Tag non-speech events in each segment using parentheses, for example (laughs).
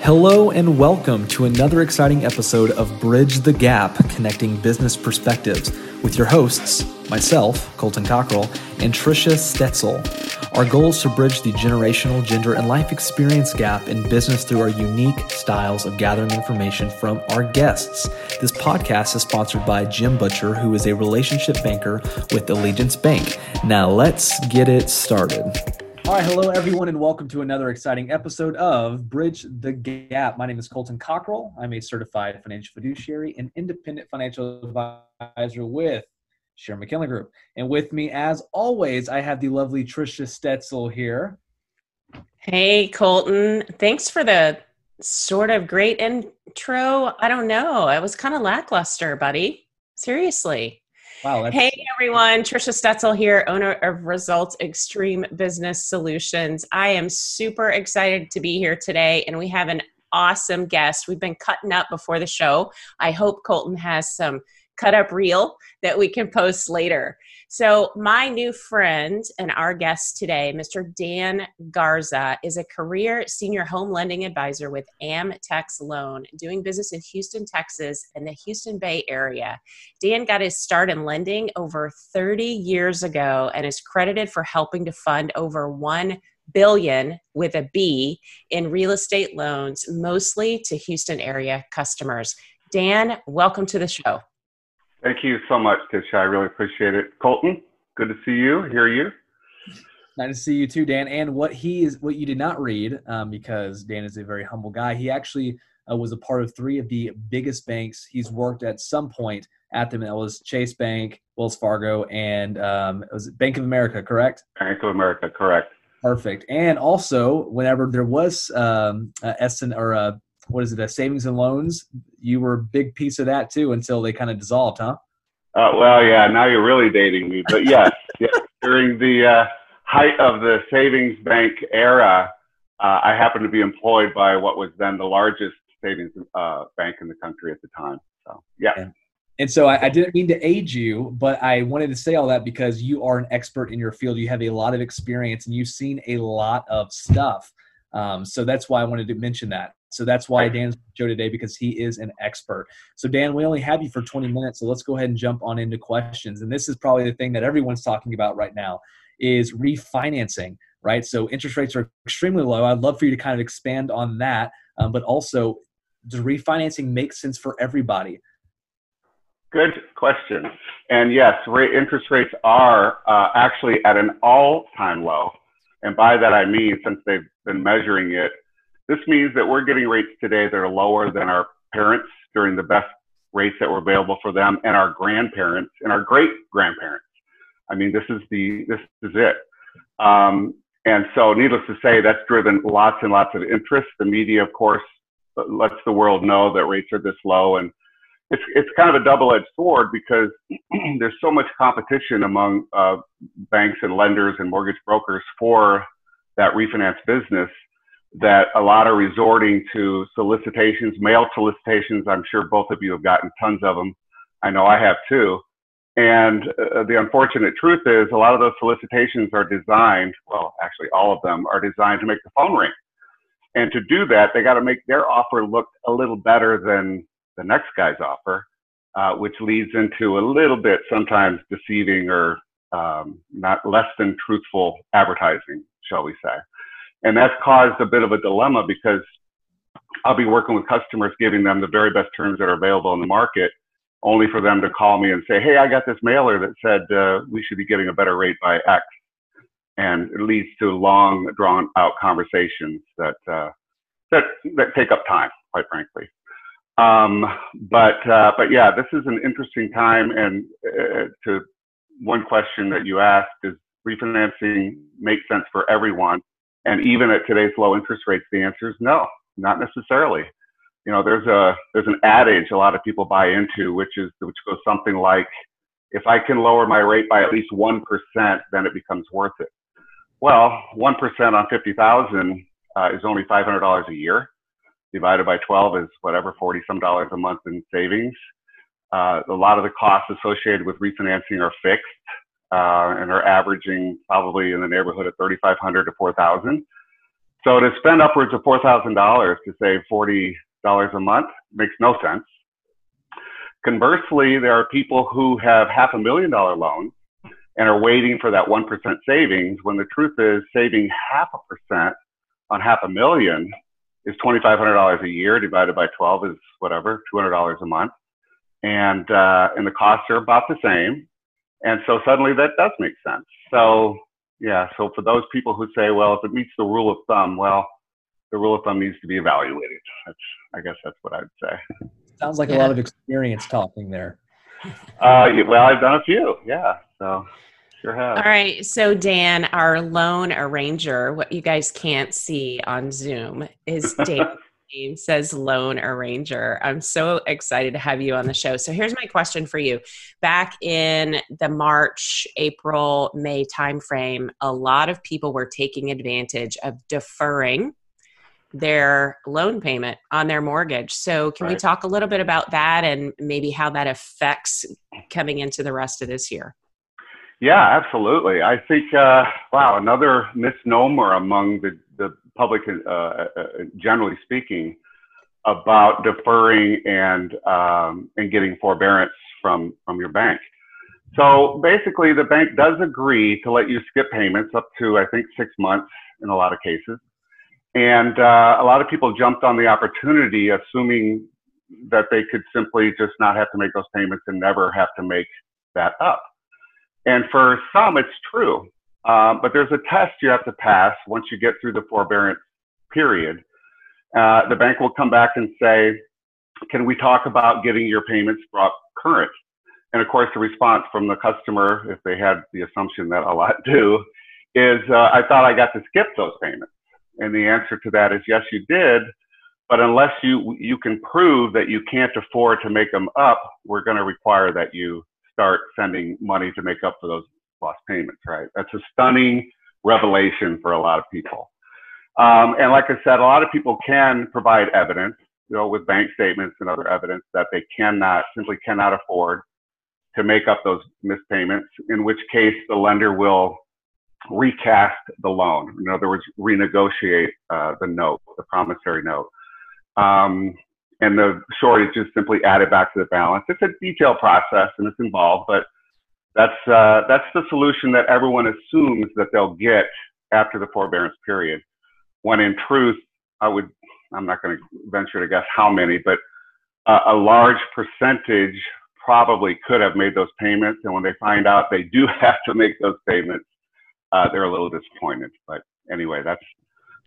Hello and welcome to another exciting episode of Bridge the Gap Connecting Business Perspectives with your hosts, myself, Colton Cockrell, and Tricia Stetzel. Our goal is to bridge the generational, gender, and life experience gap in business through our unique styles of gathering information from our guests. This podcast is sponsored by Jim Butcher, who is a relationship banker with Allegiance Bank. Now let's get it started. All right, hello everyone, and welcome to another exciting episode of Bridge the Gap. My name is Colton Cockrell. I'm a certified financial fiduciary and independent financial advisor with Sharon McKinley Group. And with me, as always, I have the lovely Tricia Stetzel here. Hey, Colton. Thanks for the sort of great intro. I don't know. I was kind of lackluster, buddy. Seriously. Wow. hey, everyone. Tricia Stetzel here, owner of Results Extreme Business Solutions. I am super excited to be here today, and we have an awesome guest. We've been cutting up before the show. I hope Colton has some cut up reel that we can post later. So, my new friend and our guest today, Mr. Dan Garza, is a career senior home lending advisor with Amtex Loan, doing business in Houston, Texas, and the Houston Bay Area. Dan got his start in lending over 30 years ago and is credited for helping to fund over 1 billion with a B in real estate loans, mostly to Houston area customers. Dan, welcome to the show. Thank you so much, Tisha. I really appreciate it. Colton, good to see you, hear you. Nice to see you too, Dan. And what he is, what you did not read, um, because Dan is a very humble guy. He actually uh, was a part of three of the biggest banks. He's worked at some point at them. It was Chase Bank, Wells Fargo, and um, it was Bank of America, correct? Bank of America, correct. Perfect. And also, whenever there was um, uh, S&L or uh, what is it, a savings and loans. You were a big piece of that too until they kind of dissolved, huh? Uh, well, yeah. Now you're really dating me, but yes, (laughs) yes. During the uh, height of the savings bank era, uh, I happened to be employed by what was then the largest savings uh, bank in the country at the time. So, yeah. And, and so I, I, didn't mean to age you, but I wanted to say all that because you are an expert in your field. You have a lot of experience and you've seen a lot of stuff. Um, so that's why I wanted to mention that. So that's why Dan's show today because he is an expert. So Dan, we only have you for 20 minutes, so let's go ahead and jump on into questions. And this is probably the thing that everyone's talking about right now is refinancing, right? So interest rates are extremely low. I'd love for you to kind of expand on that, um, but also does refinancing make sense for everybody? Good question. And yes, rate, interest rates are uh, actually at an all-time low. And by that I mean, since they've been measuring it this means that we're getting rates today that are lower than our parents during the best rates that were available for them and our grandparents and our great grandparents. I mean, this is the this is it. Um, and so, needless to say, that's driven lots and lots of interest. The media, of course, lets the world know that rates are this low, and it's it's kind of a double-edged sword because (clears throat) there's so much competition among uh, banks and lenders and mortgage brokers for that refinance business that a lot are resorting to solicitations, mail solicitations. I'm sure both of you have gotten tons of them. I know I have too. And uh, the unfortunate truth is, a lot of those solicitations are designed, well, actually, all of them are designed to make the phone ring. And to do that, they got to make their offer look a little better than the next guy's offer, uh, which leads into a little bit sometimes deceiving or um, not less than truthful advertising, shall we say. And that's caused a bit of a dilemma because I'll be working with customers, giving them the very best terms that are available in the market, only for them to call me and say, Hey, I got this mailer that said uh, we should be getting a better rate by X. And it leads to long, drawn out conversations that, uh, that, that take up time, quite frankly. Um, but, uh, but yeah, this is an interesting time. And uh, to one question that you asked is refinancing make sense for everyone? And even at today's low interest rates, the answer is no, not necessarily. You know, there's a there's an adage a lot of people buy into, which is which goes something like, if I can lower my rate by at least one percent, then it becomes worth it. Well, one percent on fifty thousand uh, is only five hundred dollars a year. Divided by twelve is whatever forty some dollars a month in savings. Uh, a lot of the costs associated with refinancing are fixed uh, and are averaging probably in the neighborhood of 3,500 to 4,000. So to spend upwards of $4,000 to save $40 a month makes no sense. Conversely, there are people who have half a million dollar loans and are waiting for that 1% savings when the truth is saving half a percent on half a million is $2,500 a year divided by 12 is whatever, $200 a month. And, uh, and the costs are about the same. And so suddenly that does make sense. So yeah, so for those people who say, well, if it meets the rule of thumb, well, the rule of thumb needs to be evaluated. That's, I guess that's what I would say. Sounds like yeah. a lot of experience talking there. (laughs) Uh, well, I've done a few. Yeah. So sure have. All right. So Dan, our loan arranger, what you guys can't see on Zoom is (laughs) Dan name says loan arranger. I'm so excited to have you on the show. So here's my question for you. Back in the March, April, May timeframe, a lot of people were taking advantage of deferring their loan payment on their mortgage. So can right. we talk a little bit about that and maybe how that affects coming into the rest of this year? Yeah, absolutely. I think, uh, wow, another misnomer among the, the public, uh, uh, generally speaking, about deferring and um, and getting forbearance from from your bank. So basically, the bank does agree to let you skip payments up to I think six months in a lot of cases, and uh, a lot of people jumped on the opportunity, assuming that they could simply just not have to make those payments and never have to make that up. And for some, it's true. Um, but there's a test you have to pass once you get through the forbearance period. Uh, the bank will come back and say, can we talk about getting your payments brought current? And of course, the response from the customer, if they had the assumption that a lot do, is uh, I thought I got to skip those payments. And the answer to that is yes, you did. But unless you you can prove that you can't afford to make them up, we're going to require that you start sending money to make up for those lost payments, right? That's a stunning revelation for a lot of people. Um, and like I said, a lot of people can provide evidence, you know, with bank statements and other evidence that they cannot, simply cannot afford to make up those missed payments, in which case the lender will recast the loan. In other words, renegotiate uh, the note, the promissory note. Um, and the shortage is simply added back to the balance. It's a detailed process and it's involved, but that's uh, that's the solution that everyone assumes that they'll get after the forbearance period. When in truth, I would I'm not going to venture to guess how many, but uh, a large percentage probably could have made those payments, and when they find out they do (laughs) have to make those payments, uh, they're a little disappointed. But anyway, that's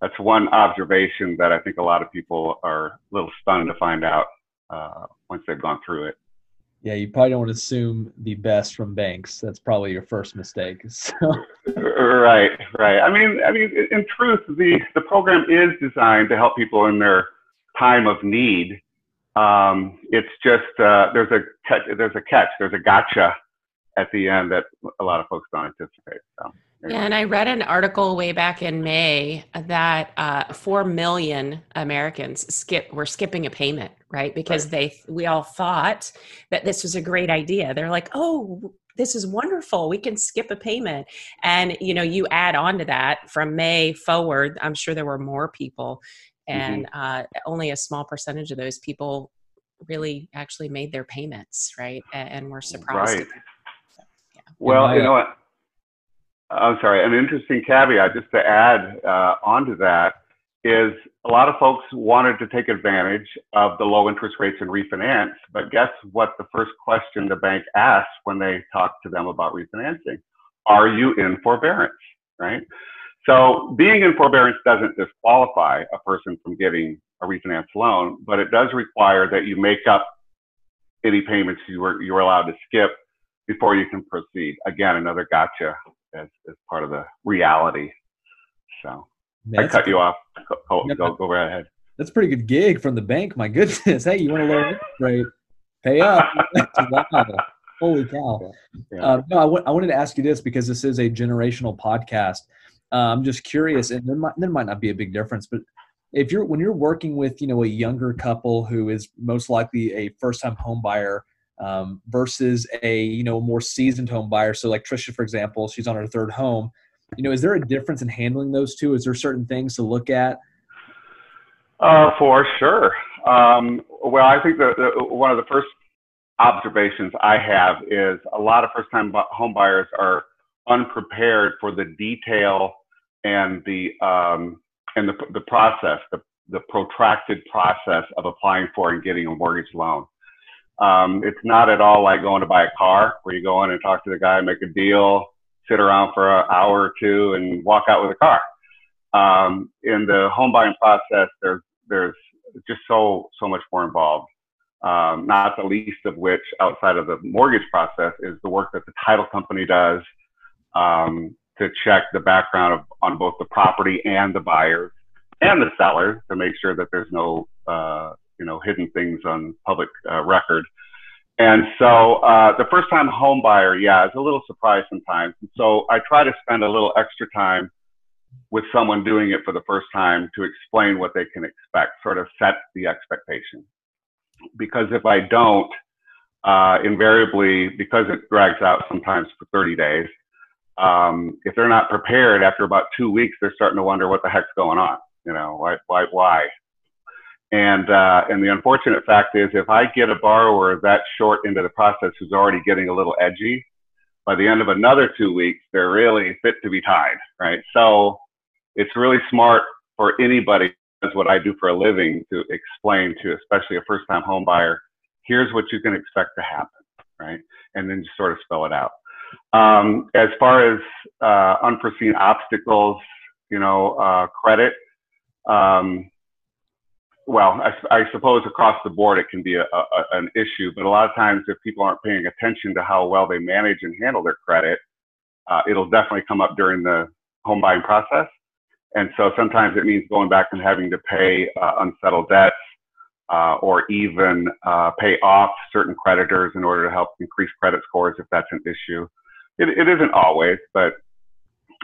that's one observation that I think a lot of people are a little stunned to find out uh, once they've gone through it. Yeah, you probably don't want to assume the best from banks. That's probably your first mistake. (laughs) So. right, right. I mean, I mean, in truth, the the program is designed to help people in their time of need. Um, it's just uh, there's a catch, there's a catch, there's a gotcha at the end that a lot of folks don't anticipate. So. Yeah, and I read an article way back in May that uh, four million Americans skip were skipping a payment, right? Because right. they we all thought that this was a great idea. They're like, oh, this is wonderful. We can skip a payment, and you know, you add on to that from May forward. I'm sure there were more people, and mm-hmm. uh, only a small percentage of those people really actually made their payments, right? And, and were surprised. Right. So, yeah. Well, you know what I'm sorry, an interesting caveat just to add uh, onto that is a lot of folks wanted to take advantage of the low interest rates and refinance, but guess what the first question the bank asks when they talk to them about refinancing? Are you in forbearance, right? So being in forbearance doesn't disqualify a person from getting a refinance loan, but it does require that you make up any payments you were, you were allowed to skip before you can proceed. Again, another gotcha as, as part of the reality. So I cut you off. Go, go, go right ahead. That's a pretty good gig from the bank. My goodness. (laughs) Hey, you want to learn right? Pay up. (laughs) wow. Holy cow. Yeah. Uh, no, I, w- I wanted to ask you this because this is a generational podcast. Uh, I'm just curious, and there might, there might not be a big difference, but if you're when you're working with you know a younger couple who is most likely a first time home buyer um, versus a you know more seasoned home buyer. So like Tricia, for example, she's on her third home. You know, is there a difference in handling those two? Is there certain things to look at? Uh, for sure. Um, well, I think that one of the first observations I have is a lot of first-time home buyers are unprepared for the detail and the um, and the, the process, the, the protracted process of applying for and getting a mortgage loan. Um, it's not at all like going to buy a car where you go in and talk to the guy, and make a deal, sit around for an hour or two, and walk out with a car. Um, in the home buying process, there's there's just so so much more involved. Um, not the least of which, outside of the mortgage process, is the work that the title company does um, to check the background of, on both the property and the buyers and the sellers to make sure that there's no uh, you know hidden things on public uh, record. And so uh, the first time home buyer, yeah, is a little surprised sometimes. And so I try to spend a little extra time with someone doing it for the first time to explain what they can expect, sort of set the expectation. Because if I don't, uh, invariably, because it drags out sometimes for 30 days, um, if they're not prepared after about two weeks, they're starting to wonder what the heck's going on. You know, why, why, why? And uh, and the unfortunate fact is, if I get a borrower that short into the process who's already getting a little edgy, by the end of another two weeks, they're really fit to be tied, right? So it's really smart for anybody that's what I do for a living to explain to, especially a first-time home buyer, here's what you can expect to happen, right? And then just sort of spell it out. Um, as far as uh, unforeseen obstacles, you know, uh, credit. Um, well, I, I, suppose across the board it can be a, a, an issue, but a lot of times if people aren't paying attention to how well they manage and handle their credit, uh, it'll definitely come up during the home buying process. And so sometimes it means going back and having to pay uh, unsettled debts uh, or even uh, pay off certain creditors in order to help increase credit scores if that's an issue. It, it isn't always, but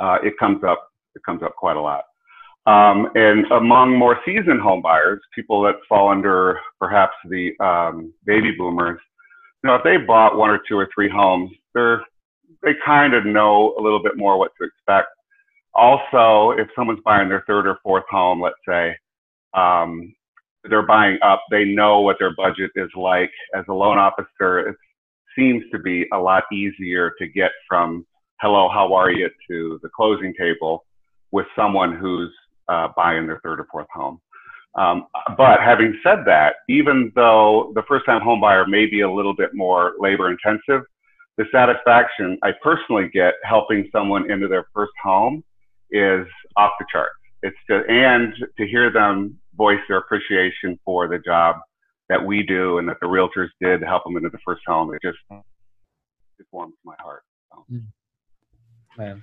uh, it comes up. It comes up quite a lot. Um, and among more seasoned home buyers, people that fall under perhaps the um, baby boomers, you know, if they bought one or two or three homes, they're they kind of know a little bit more what to expect. Also, if someone's buying their third or fourth home, let's say, um, they're buying up, they know what their budget is like. As a loan officer, it seems to be a lot easier to get from hello, how are you to the closing table with someone who's uh, buying their third or fourth home. Um, but having said that, even though the first time home buyer may be a little bit more labor intensive, the satisfaction I personally get helping someone into their first home is off the charts. It's just, and to hear them voice their appreciation for the job that we do and that the realtors did to help them into the first home, it just, it warms my heart. So. Mm. Man.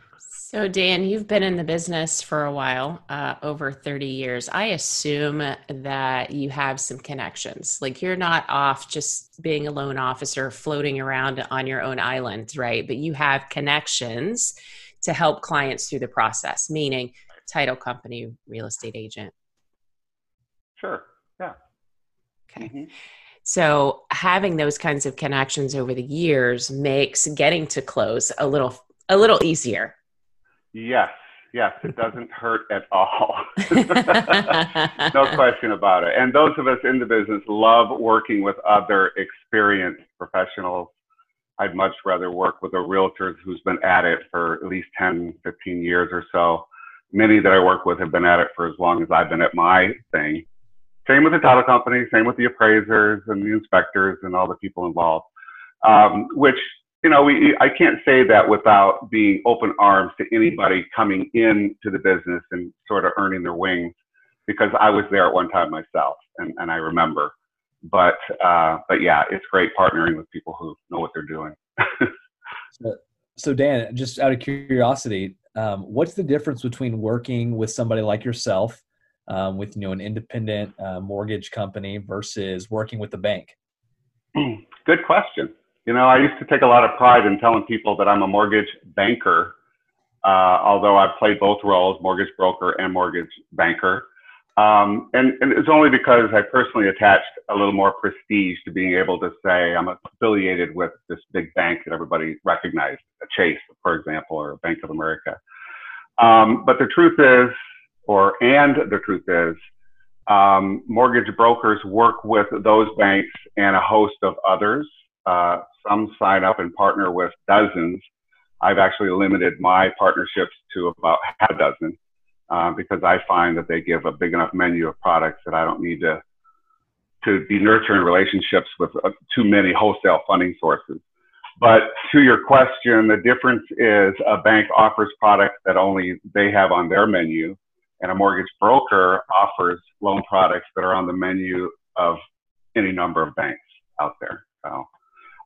So, Dan, you've been in the business for a while, uh, over 30 years. I assume that you have some connections. Like you're not off just being a loan officer floating around on your own island, right? But you have connections to help clients through the process, meaning title company, real estate agent. Sure. Yeah. Okay. Mm-hmm. So having those kinds of connections over the years makes getting to close a little a little easier. Yes, yes, it doesn't hurt at all. (laughs) no question about it. And those of us in the business love working with other experienced professionals. I'd much rather work with a realtor who's been at it for at least 10, 15 years or so. Many that I work with have been at it for as long as I've been at my thing. Same with the title company, same with the appraisers and the inspectors and all the people involved, um, which you know, we, I can't say that without being open arms to anybody coming into the business and sort of earning their wings because I was there at one time myself and, and I remember. But, uh, but yeah, it's great partnering with people who know what they're doing. (laughs) so, so, Dan, just out of curiosity, um, what's the difference between working with somebody like yourself, um, with you know an independent uh, mortgage company versus working with the bank? (clears throat) Good question. You know, I used to take a lot of pride in telling people that I'm a mortgage banker, uh, although I've played both roles, mortgage broker and mortgage banker. Um, and, and it's only because I personally attached a little more prestige to being able to say I'm affiliated with this big bank that everybody recognized, a Chase, for example, or Bank of America. Um, but the truth is, or and the truth is, um, mortgage brokers work with those banks and a host of others. Uh, some sign up and partner with dozens. I've actually limited my partnerships to about half a dozen uh, because I find that they give a big enough menu of products that I don't need to to be nurturing relationships with uh, too many wholesale funding sources. But to your question, the difference is a bank offers products that only they have on their menu, and a mortgage broker offers loan products that are on the menu of any number of banks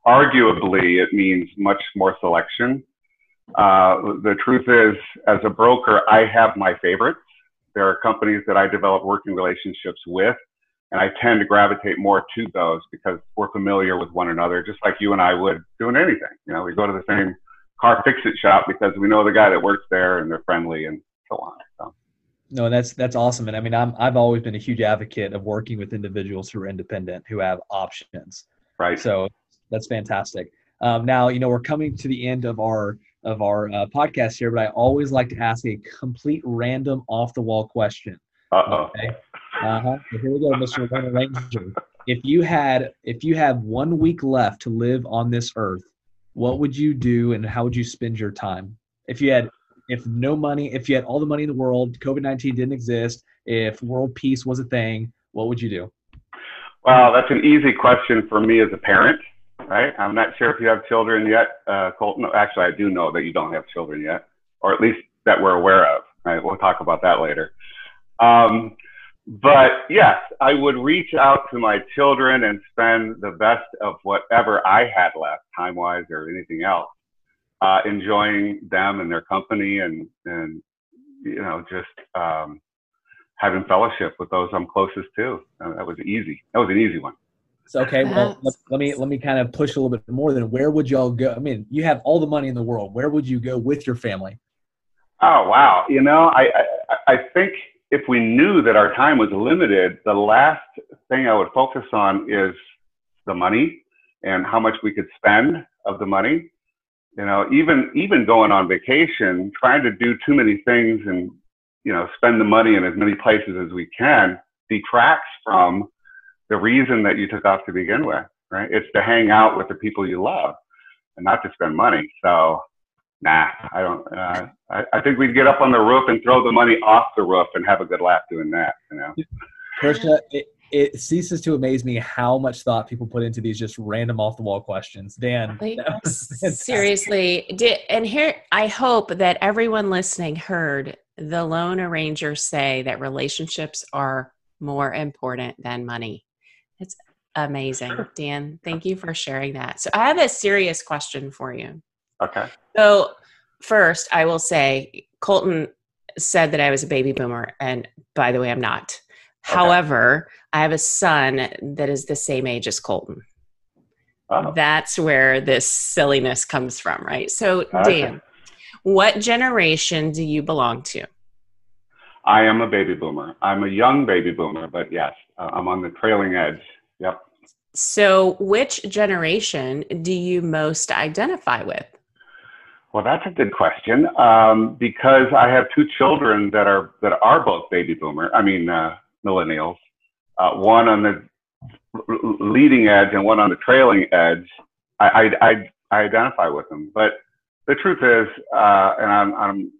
arguably, it means much more selection. Uh, the truth is, as a broker, I have my favorites. There are companies that I develop working relationships with and I tend to gravitate more to those because we're familiar with one another, just like you and I would doing anything. You know, we go to the same car fix it shop because we know the guy that works there and they're friendly and so on. So. No, that's that's awesome, and I mean, I'm I've always been a huge advocate of working with individuals who are independent, who have options. Right. So that's fantastic. Um, now, you know, we're coming to the end of our of our uh, podcast here, but I always like to ask a complete random off the wall question. Uh oh. Okay? Uh-huh. So here we go, Mr. Ranger. If you had if you had one week left to live on this earth, what would you do and how would you spend your time? If you had if no money, if you had all the money in the world, COVID nineteen didn't exist, if world peace was a thing, what would you do? Well, that's an easy question for me as a parent, right? I'm not sure if you have children yet, uh, Colton. Actually, I do know that you don't have children yet, or at least that we're aware of. Right? We'll talk about that later. Um, but yes, I would reach out to my children and spend the best of whatever I had left, time wise or anything else, uh, enjoying them and their company and, and, you know, just, um, having fellowship with those I'm closest to. Uh, that was easy. That was an easy one. So, okay, well, let, let, me let me kind of push a little bit more. Then, where would y'all go? I mean, you have all the money in the world. Where would you go with your family? Oh wow! You know, I I, I think if we knew that our time was limited, the last thing I would focus on is the money and how much we could spend of the money. You know, even even going on vacation, trying to do too many things and you know spend the money in as many places as we can detracts from the reason that you took off to begin with. Right? It's to hang out with the people you love and not to spend money. So nah, I don't. Uh, I, I, think we'd get up on the roof and throw the money off the roof and have a good laugh doing that. You know. Tricia, it, it ceases to amaze me how much thought people put into these just random off the wall questions. Dan, like, (laughs) (laughs) seriously, did, and here I hope that everyone listening heard the loan arranger say that relationships are more important than money. It's amazing, Dan. Thank you for sharing that. So I have a serious question for you. Okay. So, first, I will say Colton said that I was a baby boomer. And by the way, I'm not. Okay. However, I have a son that is the same age as Colton. Oh. That's where this silliness comes from, right? So, okay. Dan, what generation do you belong to? I am a baby boomer. I'm a young baby boomer, but yes, uh, I'm on the trailing edge. Yep. So, which generation do you most identify with? Well, that's a good question um, because I have two children that are that are both baby boomer. I mean uh, millennials. Uh, one on the leading edge and one on the trailing edge. I, I, I, I identify with them, but the truth is, uh, and I'm, I'm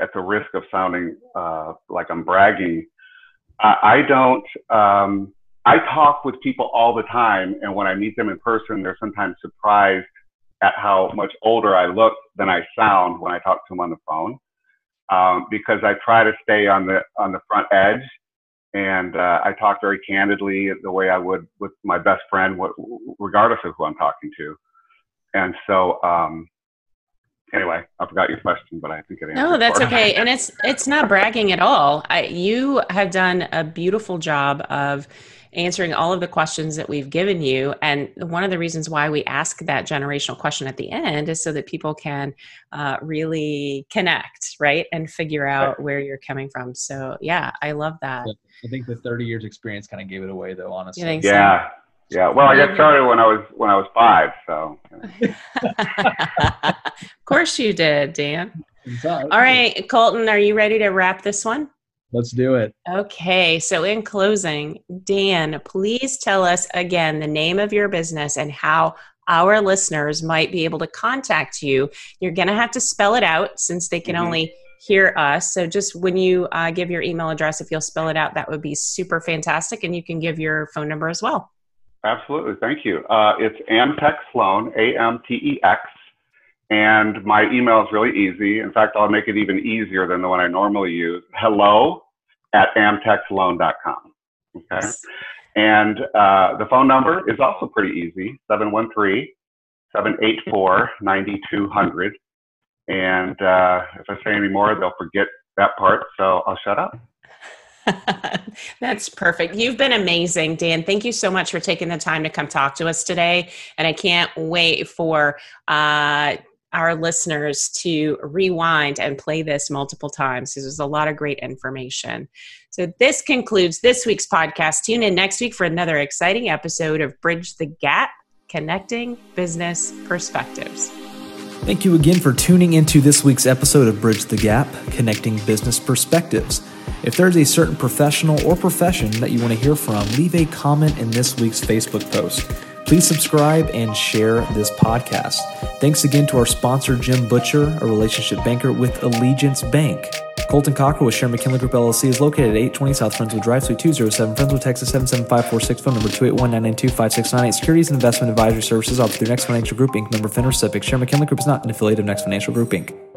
at the risk of sounding uh, like I'm bragging. I, don't. Um, I talk with people all the time, and when I meet them in person, they're sometimes surprised at how much older I look than I sound when I talk to them on the phone, um, because I try to stay on the on the front edge, and uh, I talk very candidly the way I would with my best friend, regardless of who I'm talking to. And so, um, anyway, I forgot your question, but I think it answered. No, that's okay, and it's it's not bragging at all. I, you have done a beautiful job of answering all of the questions that we've given you. And one of the reasons why we ask that generational question at the end is so that people can uh, really connect, right? And figure out right. where you're coming from. So, yeah, I love that. I think the 30 years experience kind of gave it away, though, honestly. yeah. So? Yeah, well, I got started when I was when I was five, so. (laughs) of course you did, Dan. All right, Colton, are you ready to wrap this one? Let's do it. Okay, so in closing, Dan, please tell us again the name of your business and how our listeners might be able to contact you. You're going to have to spell it out since they can mm-hmm. only hear us. So just when you uh, give your email address, if you'll spell it out, that would be super fantastic. And you can give your phone number as well. Absolutely. Thank you. Uh, it's Amtex Loan, A M T E X. And my email is really easy. In fact, I'll make it even easier than the one I normally use. Hello at amtexloan.com. Okay. And uh, the phone number is also pretty easy 713 784 9200. And uh, if I say any more, they'll forget that part. So I'll shut up. (laughs) That's perfect. You've been amazing, Dan. Thank you so much for taking the time to come talk to us today. And I can't wait for uh, our listeners to rewind and play this multiple times because there's a lot of great information. So, this concludes this week's podcast. Tune in next week for another exciting episode of Bridge the Gap Connecting Business Perspectives. Thank you again for tuning into this week's episode of Bridge the Gap Connecting Business Perspectives. If there's a certain professional or profession that you want to hear from, leave a comment in this week's Facebook post. Please subscribe and share this podcast. Thanks again to our sponsor, Jim Butcher, a relationship banker with Allegiance Bank. Colton Cockrell with Sharon McKinley Group LLC is located at 820 South Friendswood Drive, Suite 207, Friendswood, Texas 77546, phone number 281-992-5698. Securities and investment advisory services offered through Next Financial Group Inc., member FINRA SIPC. Sharon McKinley Group is not an affiliate of Next Financial Group Inc.